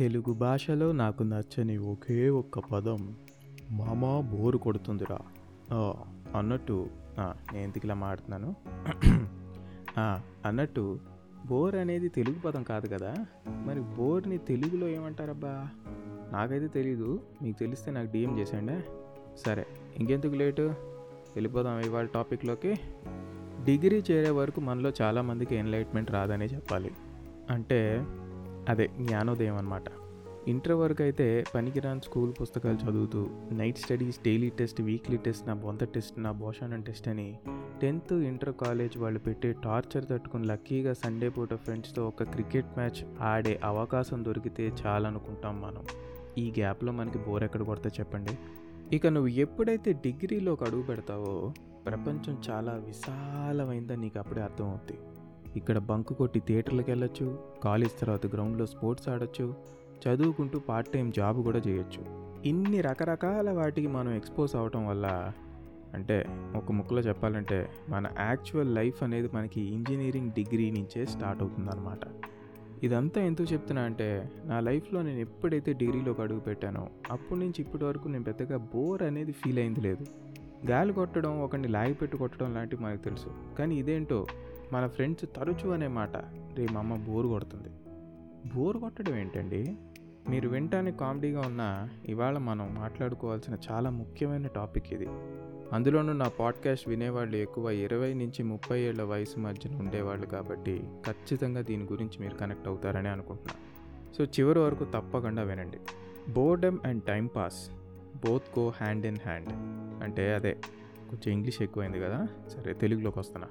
తెలుగు భాషలో నాకు నచ్చని ఒకే ఒక్క పదం మామ బోరు కొడుతుందిరా. అన్నట్టు నేను ఎందుకు ఇలా మాడుతున్నాను అన్నట్టు బోర్ అనేది తెలుగు పదం కాదు కదా? మరి బోర్ని తెలుగులో ఏమంటారబ్బా? నాకైతే తెలీదు. మీకు తెలిస్తే నాకు డిఎం చేసేయండి. సరే ఇంకెందుకు లేటు? వెళ్ళిపోదాం ఇవాళ టాపిక్లోకి. డిగ్రీ చేరే వరకు మనలో చాలామందికి ఎన్లైట్మెంట్ రాదనే చెప్పాలి. అంటే అదే జ్ఞానోదయం అనమాట ఇంటర్ వరకు అయితే పనికిరాని స్కూల్ పుస్తకాలు చదువుతూ night studies daily test weekly test నా బొంత టెస్ట్ నా భోషణం టెస్ట్ అని టెన్త్ ఇంటర్ కాలేజ్ వాళ్ళు పెట్టే టార్చర్ తట్టుకుని లక్కీగా సండే పూట ఫ్రెండ్స్తో ఒక క్రికెట్ మ్యాచ్ ఆడే అవకాశం దొరికితే చాలనుకుంటాం మనం. ఈ గ్యాప్లో మనకి బోర్ ఎక్కడ కొడితే చెప్పండి? ఇక నువ్వు ఎప్పుడైతే డిగ్రీలోకి అడుగు పెడతావో ప్రపంచం చాలా విశాలమైందని నీకు అప్పుడే అర్థమవుతుంది ఇక్కడ బంకు కొట్టి థియేటర్లకు వెళ్ళొచ్చు కాలేజ్ తర్వాత గ్రౌండ్లో స్పోర్ట్స్ ఆడొచ్చు చదువుకుంటూ పార్ట్ టైం జాబ్ కూడా చేయొచ్చు. ఇన్ని రకరకాల వాటికి మనం ఎక్స్పోజ్ అవటం వల్ల అంటే ఒక ముక్కలో చెప్పాలంటే మన యాక్చువల్ లైఫ్ అనేది మనకి ఇంజనీరింగ్ డిగ్రీ నుంచే స్టార్ట్ అవుతుందన్నమాట. ఇదంతా ఎందుకు చెప్తున్నా అంటే నా లైఫ్లో నేను ఎప్పుడైతే డిగ్రీలోకి అడుగు పెట్టానో అప్పటి నుంచి ఇప్పటి వరకు నేను పెద్దగా బోర్ అనేది ఫీల్ అయింది లేదు. గాలి కొట్టడం ఒకరిని లాగి పెట్టి కొట్టడం లాంటివి మనకు తెలుసు. కానీ ఇదేంటో మన ఫ్రెండ్స్ తరచూ అనే మాట రే మా అమ్మ బోర్ కొడుతుంది. బోర్ కొట్టడం ఏంటండి? మీరు వింటానికి కామెడీగా ఉన్న ఇవాళ మనం మాట్లాడుకోవాల్సిన చాలా ముఖ్యమైన టాపిక్ ఇది. అందులోనూ నా పాడ్కాస్ట్ వినేవాళ్ళు ఎక్కువ ఇరవై నుంచి ముప్పై ఏళ్ళ వయసు మధ్యన ఉండేవాళ్ళు కాబట్టి ఖచ్చితంగా దీని గురించి మీరు కనెక్ట్ అవుతారని అనుకుంటున్నాను సో చివరి వరకు తప్పకుండా వినండి. Boredom and time pass both go hand in hand. అంటే అదే కొంచెం ఇంగ్లీష్ ఎక్కువైంది కదా? సరే తెలుగులోకి వస్తున్నా.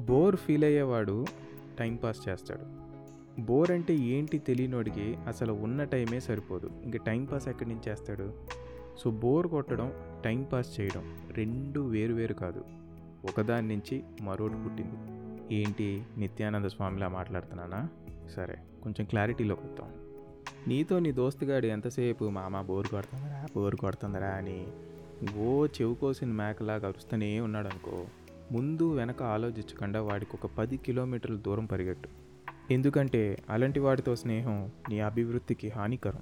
బోర్ ఫీల్ అయ్యేవాడు టైంపాస్ చేస్తాడు. బోర్ అంటే ఏంటి తెలియనోడికి అసలు ఉన్న టైమే సరిపోదు. ఇంక టైంపాస్ ఎక్కడి నుంచి చేస్తాడు? సో బోర్ కొట్టడం టైంపాస్ చేయడం రెండు వేరు వేరు కాదు. ఒకదాని నుంచి మరోటి పుట్టింది. ఏంటి? నిత్యానంద స్వామిలా మాట్లాడుతున్నానా? సరే కొంచెం క్లారిటీలోకి వద్దాం నీతో నీ దోస్తుగాడు ఎంతసేపు మామ బోర్ కొడుతుందరా బోర్ కొడుతుందరా అని ఓ చెవు కోసిన మేకలా అరుస్తూనే ఉన్నాడు అనుకో ముందు వెనక ఆలోచించకుండా వాడికి ఒక పది కిలోమీటర్ల దూరం పరిగెట్టు. ఎందుకంటే అలాంటి వాడితో స్నేహం నీ అభివృద్ధికి హానికరం.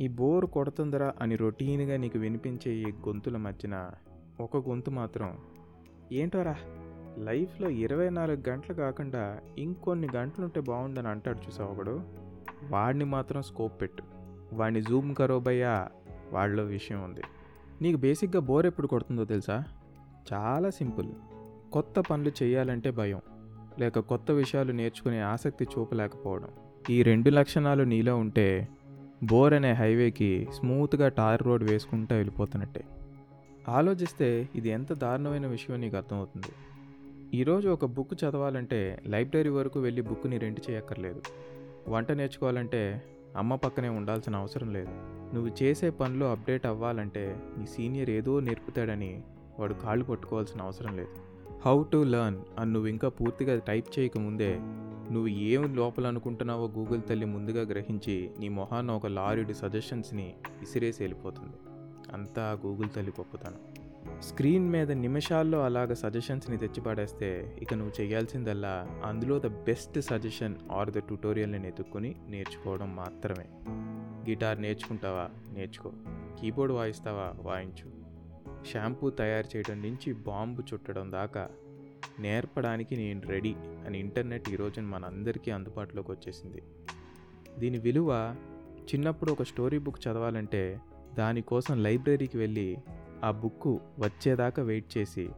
ఈ బోర్ కొడుతుందరా అని రొటీన్గా నీకు వినిపించే ఈ గొంతుల మధ్యన ఒక గొంతు మాత్రం ఏంటోరా లైఫ్లో ఇరవై నాలుగు గంటలు కాకుండా ఇంకొన్ని గంటలుంటే బాగుండని అంటాడు చూసావు ఒకడు? వాడిని మాత్రం స్కోప్ పెట్టు. వాడిని జూమ్ కరోబయ్యా వాడిలో విషయం ఉంది. నీకు బేసిక్గా బోర్ ఎప్పుడు కొడుతుందో తెలుసా? చాలా సింపుల్. కొత్త పనులు చేయాలంటే భయం. లేక కొత్త విషయాలు నేర్చుకునే ఆసక్తి చూపలేకపోవడం. ఈ రెండు లక్షణాలు నీలో ఉంటే బోర్ అనే హైవేకి స్మూత్గా టార్ రోడ్ వేసుకుంటూ వెళ్ళిపోతున్నట్టే. ఆలోచిస్తే ఇది ఎంత దారుణమైన విషయం నీకు అర్థమవుతుంది. ఈరోజు ఒక బుక్ చదవాలంటే లైబ్రరీ వరకు వెళ్ళి బుక్ని రెంట్ చేయక్కర్లేదు. వంట నేర్చుకోవాలంటే అమ్మ పక్కనే ఉండాల్సిన అవసరం లేదు. నువ్వు చేసే పనిలో అప్డేట్ అవ్వాలంటే నీ సీనియర్ ఏదో నేర్పుతాడని వాడు కాళ్ళు పట్టుకోవాల్సిన అవసరం లేదు. హౌ టు లర్న్ అని నువ్వు ఇంకా పూర్తిగా టైప్ చేయకముందే నువ్వు ఏం లోపల అనుకుంటున్నావో గూగుల్ తల్లి ముందుగా గ్రహించి నీ మొహాన్న ఒక లారీడు సజెషన్స్ని ఇసిరేసి వెళ్ళిపోతుంది. అంతా గూగుల్ తల్లి గొప్పతనం స్క్రీన్ మీద నిమిషాల్లో అలాగ సజెషన్స్ని తెచ్చిపడేస్తే ఇక నువ్వు చేయాల్సిందల్లా అందులో the best suggestion or the ట్యూటోరియల్ని ఎత్తుక్కొని నేర్చుకోవడం మాత్రమే. గిటార్ నేర్చుకుంటావా? నేర్చుకో. కీబోర్డ్ వాయిస్తావా? వాయించు. షాంపూ తయారు చేయడం నుంచి బాంబు చుట్టడం దాకా నేర్పడానికి నేను రెడీ అని ఇంటర్నెట్ ఈరోజు మనందరికీ అందుబాటులోకి వచ్చేసింది. దీని విలువ చిన్నప్పుడు ఒక స్టోరీ బుక్ చదవాలంటే దానికోసం లైబ్రరీకి వెళ్ళి ఆ బుక్ వచ్చేదాకా వెయిట్ చేసి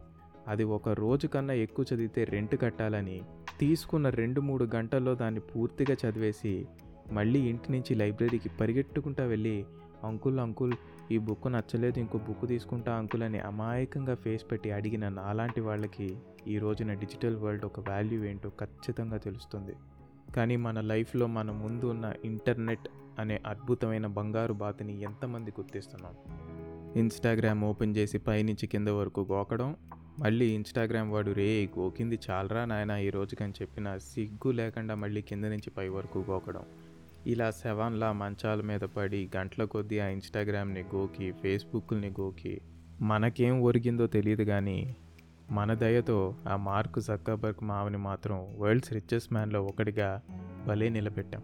అది ఒక రోజు కన్నా ఎక్కువ చదివితే రెంట్ కట్టాలని తీసుకున్న రెండు మూడు గంటల్లో దాన్ని పూర్తిగా చదివేసి మళ్ళీ ఇంటి నుంచి లైబ్రరీకి పరిగెట్టుకుంటా వెళ్ళి అంకుల్ అంకుల్ ఈ బుక్ నచ్చలేదు ఇంకో బుక్ తీసుకుంటా అంకుల్ అని అమాయకంగా ఫేస్ పెట్టి అడిగిన నాలాంటి వాళ్ళకి ఈ రోజున డిజిటల్ వరల్డ్ ఒక వాల్యూ ఏంటో ఖచ్చితంగా తెలుస్తుంది. కానీ మన లైఫ్లో మన ముందు ఉన్న ఇంటర్నెట్ అనే అద్భుతమైన బంగారు బాతిని ఎంతమంది గుర్తిస్తున్నాం? ఇన్స్టాగ్రామ్ ఓపెన్ చేసి పైనుంచి కింద వరకు గోకడం మళ్ళీ ఇన్స్టాగ్రామ్ వాడు రే గోకింది చాలరా నాయన ఈ రోజుకని చెప్పిన సిగ్గు లేకుండా మళ్ళీ కింద నుంచి పై వరకు గోకడం. ఇలా సెవెన్లా మంచాల మీద పడి గంటల కొద్దీ ఆ ఇన్స్టాగ్రామ్ని గోకి ఫేస్బుక్ని గోకి మనకేం ఒరిగిందో తెలియదు కానీ మన దయతో ఆ మార్క్ జక్కబర్గ్ మావని మాత్రం వరల్డ్స్ రిచెస్ట్ మ్యాన్లో ఒకటిగా భలే నిలబెట్టాం.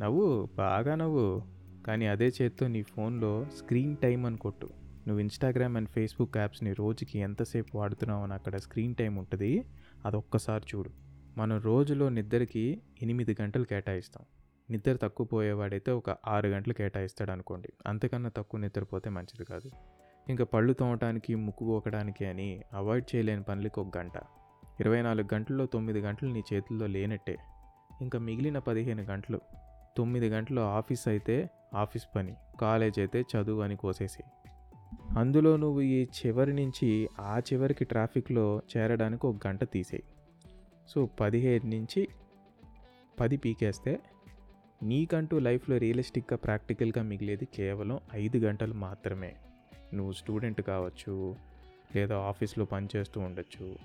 నవ్వు బాగా నవ్వు. కానీ అదే చేత్తో నీ ఫోన్లో స్క్రీన్ టైం అని కొట్టు. నువ్వు ఇన్స్టాగ్రామ్ అండ్ ఫేస్బుక్ యాప్స్ని రోజుకి ఎంతసేపు వాడుతున్నావు అని అక్కడ స్క్రీన్ టైం ఉంటుంది అది ఒక్కసారి చూడు. మనం రోజులో నిద్రకి ఎనిమిది గంటలు కేటాయిస్తాం. నిద్ర తక్కువ పోయేవాడైతే ఒక ఆరు గంటలు కేటాయిస్తాడు అనుకోండి అంతకన్నా తక్కువ నిద్రపోతే మంచిది కాదు. ఇంకా పళ్ళు తోమటానికి ముక్కు పోకడానికి అని అవాయిడ్ చేయలేని పనులకి ఒక గంట. ఇరవై నాలుగు గంటల్లో తొమ్మిది గంటలు నీ చేతుల్లో లేనట్టే. ఇంకా మిగిలిన పదిహేను గంటలు తొమ్మిది గంటలు ఆఫీస్ అయితే ఆఫీస్ పని కాలేజ్ అయితే చదువు అని కోసేసి అందులో నువ్వు ఈ చివరి నుంచి ఆ చివరికి ట్రాఫిక్లో చేరడానికి ఒక గంట తీసేయి. సో పదిహేను నుంచి పది పీకేస్తే నీకంటూ లైఫ్లో రియలిస్టిక్గా ప్రాక్టికల్గా మిగిలేది కేవలం ఐదు గంటలు మాత్రమే. నువ్వు స్టూడెంట్ కావచ్చు లేదా ఆఫీస్లో పనిచేస్తూ ఉండొచ్చు.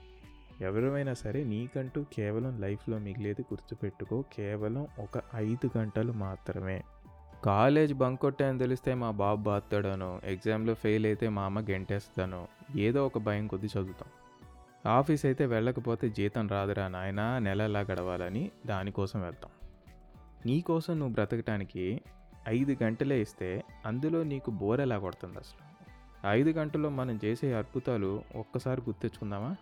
ఎవరైనా సరే నీకంటూ కేవలం లైఫ్లో మిగిలేది గుర్తుపెట్టుకో కేవలం ఒక ఐదు గంటలు మాత్రమే. కాలేజ్ బంక్ కొట్టాయని తెలిస్తే మా బాబు బాస్తాడనో ఎగ్జామ్లో ఫెయిల్ అయితే మా అమ్మ గెంటేస్తానో ఏదో ఒక భయం కొద్ది చదువుతాం. ఆఫీస్ అయితే వెళ్ళకపోతే జీతం రాదురా నాయన నెలలా గడవాలని దానికోసం వెళ్తాం. నీకోసం నువ్వు బ్రతకటానికి ఐదు గంటలే ఇస్తే అందులో నీకు బోర్ ఎలా కొడుతుంది అసలు? ఐదు గంటల్లో మనం చేసే అద్భుతాలు ఒక్కసారి గుర్తెచ్చుకుందామా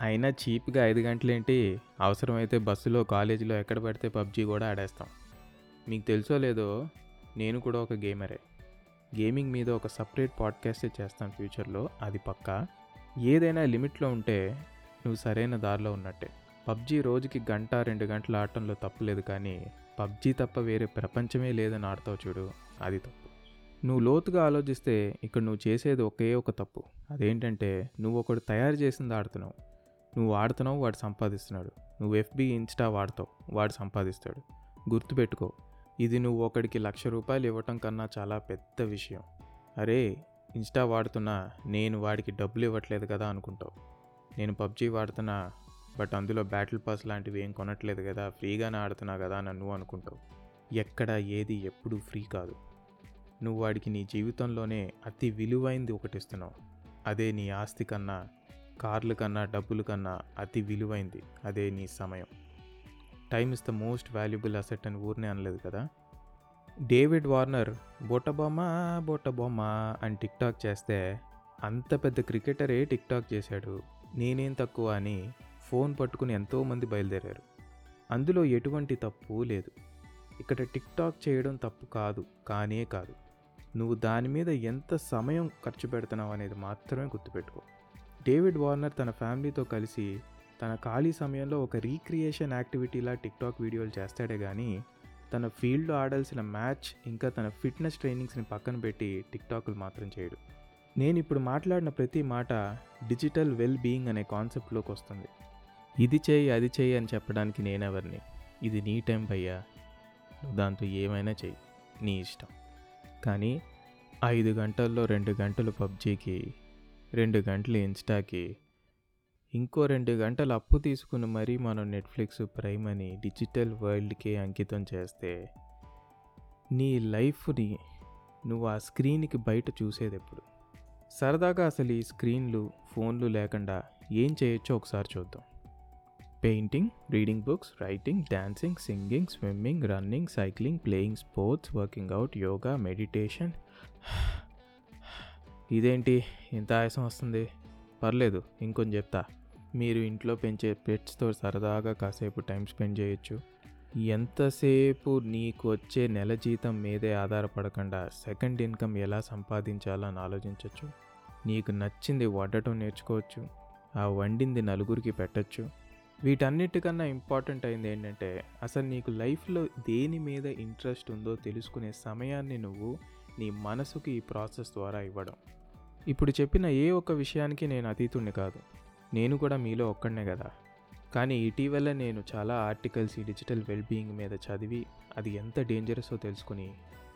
అయినా చీప్గా ఐదు గంటలేంటి? అవసరమైతే బస్సులో కాలేజీలో ఎక్కడ పడితే పబ్జీ కూడా ఆడేస్తాం. మీకు తెలుసో లేదో నేను కూడా ఒక గేమరే. గేమింగ్ మీద ఒక సపరేట్ పాడ్కాస్టే చేస్తాను ఫ్యూచర్లో అది పక్కా. ఏదైనా లిమిట్లో ఉంటే నువ్వు సరైన దారిలో ఉన్నట్టే. పబ్జీ రోజుకి గంట రెండు గంటలు ఆడటంలో తప్పులేదు కానీ పబ్జీ తప్ప వేరే ప్రపంచమే లేదని ఆడతావు చూడు. అది తప్పు. నువ్వు లోతుగా ఆలోచిస్తే ఇక్కడ నువ్వు చేసేది ఒకే ఒక తప్పు. అదేంటంటే నువ్వు ఒకడు తయారు చేసింది ఆడుతున్నావు. నువ్వు ఆడుతున్నావు వాడు సంపాదిస్తున్నాడు. నువ్వు ఎఫ్బి ఇన్స్టా వాడతావు వాడు సంపాదిస్తాడు. గుర్తుపెట్టుకో ఇది నువ్వు ఒకడికి లక్ష రూపాయలు ఇవ్వటం కన్నా చాలా పెద్ద విషయం. అరే ఇన్స్టా వాడుతున్నా నేను వాడికి డబ్బులు ఇవ్వట్లేదు కదా అనుకుంటావు. నేను పబ్జీ వాడుతున్నా బట్ అందులో బ్యాటిల్ పాస్ లాంటివి ఏం కొనట్లేదు కదా ఫ్రీగానే ఆడుతున్నా కదా అని నువ్వు అనుకుంటావు. ఎక్కడ ఏది ఎప్పుడు ఫ్రీ కాదు. నువ్వు వాడికి నీ జీవితంలోనే అతి విలువైంది ఒకటి ఇస్తున్నావు. అదే నీ ఆస్తి కన్నా కార్లు కన్నా డబ్బులు కన్నా అతి విలువైంది. అదే నీ సమయం. Time is the most valuable asset అని ఊరినే అనలేదు కదా? డేవిడ్ వార్నర్ బొమ్మ బొట్టబొమ్మ అని టిక్టాక్ చేస్తే అంత పెద్ద క్రికెటరే టిక్టాక్ చేశాడు. నేనేం తక్కువ అని ఫోన్ పట్టుకుని ఎంతోమంది బయలుదేరారు. అందులో ఎటువంటి తప్పు లేదు. ఇక్కడ టిక్టాక్ చేయడం తప్పు కాదు కానే కాదు. నువ్వు దాని మీద ఎంత సమయం ఖర్చు పెడుతున్నావు అనేది మాత్రమే గుర్తుపెట్టుకో. డేవిడ్ వార్నర్ తన ఫ్యామిలీతో కలిసి తన ఖాళీ సమయంలో ఒక రీక్రియేషన్ యాక్టివిటీలా టిక్టాక్ వీడియోలు చేస్తాడే కానీ తన ఫీల్డ్లో ఆడాల్సిన మ్యాచ్ ఇంకా తన ఫిట్నెస్ ట్రైనింగ్స్ని పక్కన పెట్టి టిక్టాక్లు మాత్రం చేయడు. నేను ఇప్పుడు మాట్లాడిన ప్రతి మాట డిజిటల్ వెల్ బీయింగ్ అనే కాన్సెప్ట్లోకి వస్తుంది. ఇది చేయి అది చేయి అని చెప్పడానికి నేనెవరిని? ఇది నీ టైం భయ్యా. నువ్వు దాంతో ఏమైనా చెయ్యి నీ ఇష్టం. కానీ ఐదు గంటల్లో రెండు గంటలు పబ్జీకి రెండు గంటలు ఇన్స్టాకి ఇంకో రెండు గంటలు అప్పు తీసుకుని మరీ మనం నెట్ఫ్లిక్స్ ప్రైమ్ అని డిజిటల్ వరల్డ్కే అంకితం చేస్తే నీ లైఫ్ని నువ్వు ఆ స్క్రీన్కి బయట చూసేది ఎప్పుడు సరదాగా అసలు ఈ స్క్రీన్లు ఫోన్లు లేకుండా ఏం చేయొచ్చో ఒకసారి చూద్దాం. Painting reading books writing dancing singing swimming running cycling playing sports working out yoga meditation ఇదేంటి? ఇంత ఆయాసం వస్తుంది. పర్లేదు ఇంకొంచెం చెప్తా. మీరు ఇంట్లో పెంచే పెట్స్తో సరదాగా కాసేపు టైం స్పెండ్ చేయొచ్చు. ఎంతసేపు నీకు వచ్చే నెల జీతం మీదే ఆధారపడకుండా సెకండ్ ఇన్కమ్ ఎలా సంపాదించాలని ఆలోచించవచ్చు నీకు నచ్చింది వండటం నేర్చుకోవచ్చు. ఆ వండింది నలుగురికి పెట్టచ్చు. వీటన్నిటికన్నా ఇంపార్టెంట్ అయింది ఏంటంటే అసలు నీకు లైఫ్లో దేని మీద ఇంట్రెస్ట్ ఉందో తెలుసుకునే సమయాన్ని నువ్వు నీ మనసుకి ఈ ప్రాసెస్ ద్వారా ఇవ్వడం. ఇప్పుడు చెప్పిన ఏ ఒక్క విషయానికి నేను అతీతుణ్ణి కాదు. నేను కూడా మీలో ఒక్కడనే కదా. కానీ ఇటీవల నేను చాలా ఆర్టికల్స్ ఈ డిజిటల్ వెల్బీయింగ్ మీద చదివి అది ఎంత డేంజరసో తెలుసుకుని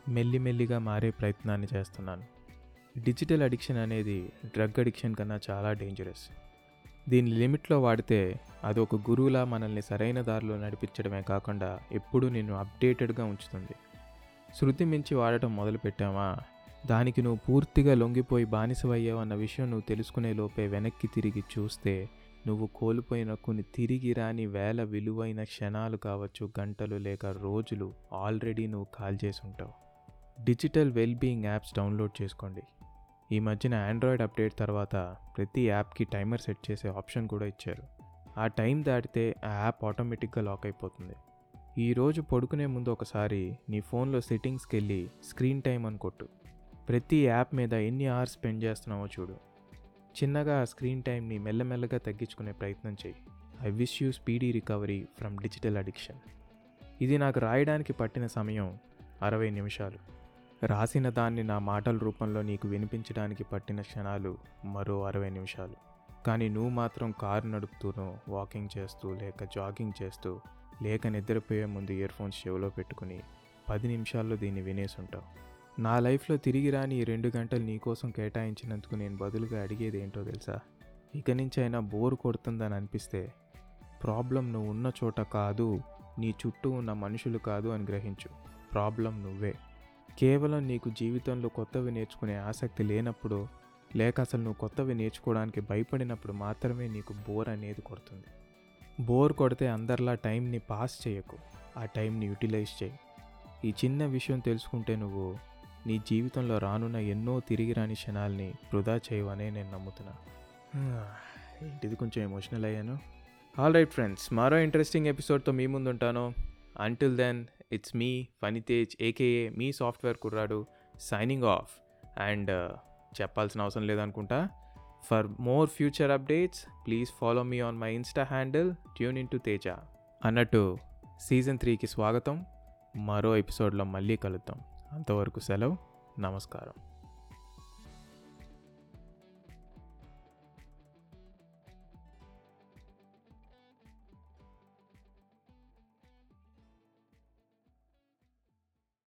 మెల్లిమెల్లిగా మారే ప్రయత్నాన్ని చేస్తున్నాను. డిజిటల్ అడిక్షన్ అనేది డ్రగ్ అడిక్షన్ కన్నా చాలా డేంజరస్. దీని లిమిట్లో వాడితే అది ఒక గురువులా మనల్ని సరైన దారిలో నడిపించడమే కాకుండా ఎప్పుడూ నిన్ను అప్డేటెడ్గా ఉంచుతుంది. శృతి మించి వాడటం మొదలుపెట్టామా దానికి నువ్వు పూర్తిగా లొంగిపోయి బానిసవయ్యావు అన్న విషయం నువ్వు తెలుసుకునే లోపే వెనక్కి తిరిగి చూస్తే నువ్వు కోల్పోయిన కొన్ని తిరిగి రాని వేల విలువైన క్షణాలు కావచ్చు గంటలు లేక రోజులు ఆల్రెడీ నువ్వు కాల్ చేసి ఉంటావు. డిజిటల్ వెల్బీయింగ్ యాప్స్ డౌన్లోడ్ చేసుకోండి. ఈ మధ్యన ఆండ్రాయిడ్ అప్డేట్ తర్వాత ప్రతి యాప్కి టైమర్ సెట్ చేసే ఆప్షన్ కూడా ఇచ్చారు. ఆ టైం దాటితే ఆ యాప్ ఆటోమేటిక్గా లాక్ అయిపోతుంది. ఈరోజు పడుకునే ముందు ఒకసారి నీ ఫోన్లో సెట్టింగ్స్కి వెళ్ళి స్క్రీన్ టైం అని కొట్టు. ప్రతి యాప్ మీద ఎన్ని అవర్స్ స్పెండ్ చేస్తున్నావో చూడు. చిన్నగా ఆ స్క్రీన్ టైంని మెల్లమెల్లగా తగ్గించుకునే ప్రయత్నం చేయి. I wish you speedy recovery from digital addiction ఇది నాకు రాయడానికి పట్టిన సమయం అరవై నిమిషాలు. రాసిన దాన్ని నా మాటల రూపంలో నీకు వినిపించడానికి పట్టిన క్షణాలు మరో అరవై నిమిషాలు. కానీ నువ్వు మాత్రం కారు నడుపుతూనో వాకింగ్ చేస్తూ లేక జాగింగ్ చేస్తూ లేక నిద్రపోయే ముందు ఇయర్ ఫోన్స్ చెవిలో పెట్టుకుని పది నిమిషాల్లో దీన్ని వినేసి ఉంటావు నా లైఫ్లో తిరిగి రాని ఈ రెండు గంటలు నీకోసం కేటాయించినందుకు నేను బదులుగా అడిగేది ఏంటో తెలుసా? ఇక నుంచి అయినా బోర్ కొడుతుందని అనిపిస్తే ప్రాబ్లం నువ్వు ఉన్న చోట కాదు నీ చుట్టూ ఉన్న మనుషులు కాదు అని గ్రహించు. ప్రాబ్లం నువ్వే. కేవలం నీకు జీవితంలో కొత్తవి నేర్చుకునే ఆసక్తి లేనప్పుడు లేక అసలు నువ్వు కొత్తవి నేర్చుకోవడానికి భయపడినప్పుడు మాత్రమే నీకు బోర్ అనేది కొడుతుంది. బోర్ కొడితే అందరిలా టైంని పాస్ చేయకు ఆ టైంని యూటిలైజ్ చేయి. ఈ చిన్న విషయం తెలుసుకుంటే నువ్వు నీ జీవితంలో రానున్న ఎన్నో తిరిగి రాని క్షణాల్ని వృధా చేయవనే నేను నమ్ముతున్నా. ఏంటిది కొంచెం ఎమోషనల్ అయ్యాను? ఆల్ రైట్ ఫ్రెండ్స్ మరో ఇంట్రెస్టింగ్ ఎపిసోడ్తో మీ ముందు ఉంటాను అంటిల్ దెన్ ఇట్స్ మీ ఫణితేజ్ ఏకేఏ మీ సాఫ్ట్వేర్ కుర్రాడు సైనింగ్ ఆఫ్ అండ్ uh, చెప్పాల్సిన అవసరం లేదనుకుంటా. For more future updates please follow me on my insta handle tune in to Teja అన్నట్టు సీజన్ త్రీకి స్వాగతం. మరో ఎపిసోడ్లో మళ్ళీ కలుద్దాం. అంతవరకు సెలవు. నమస్కారం.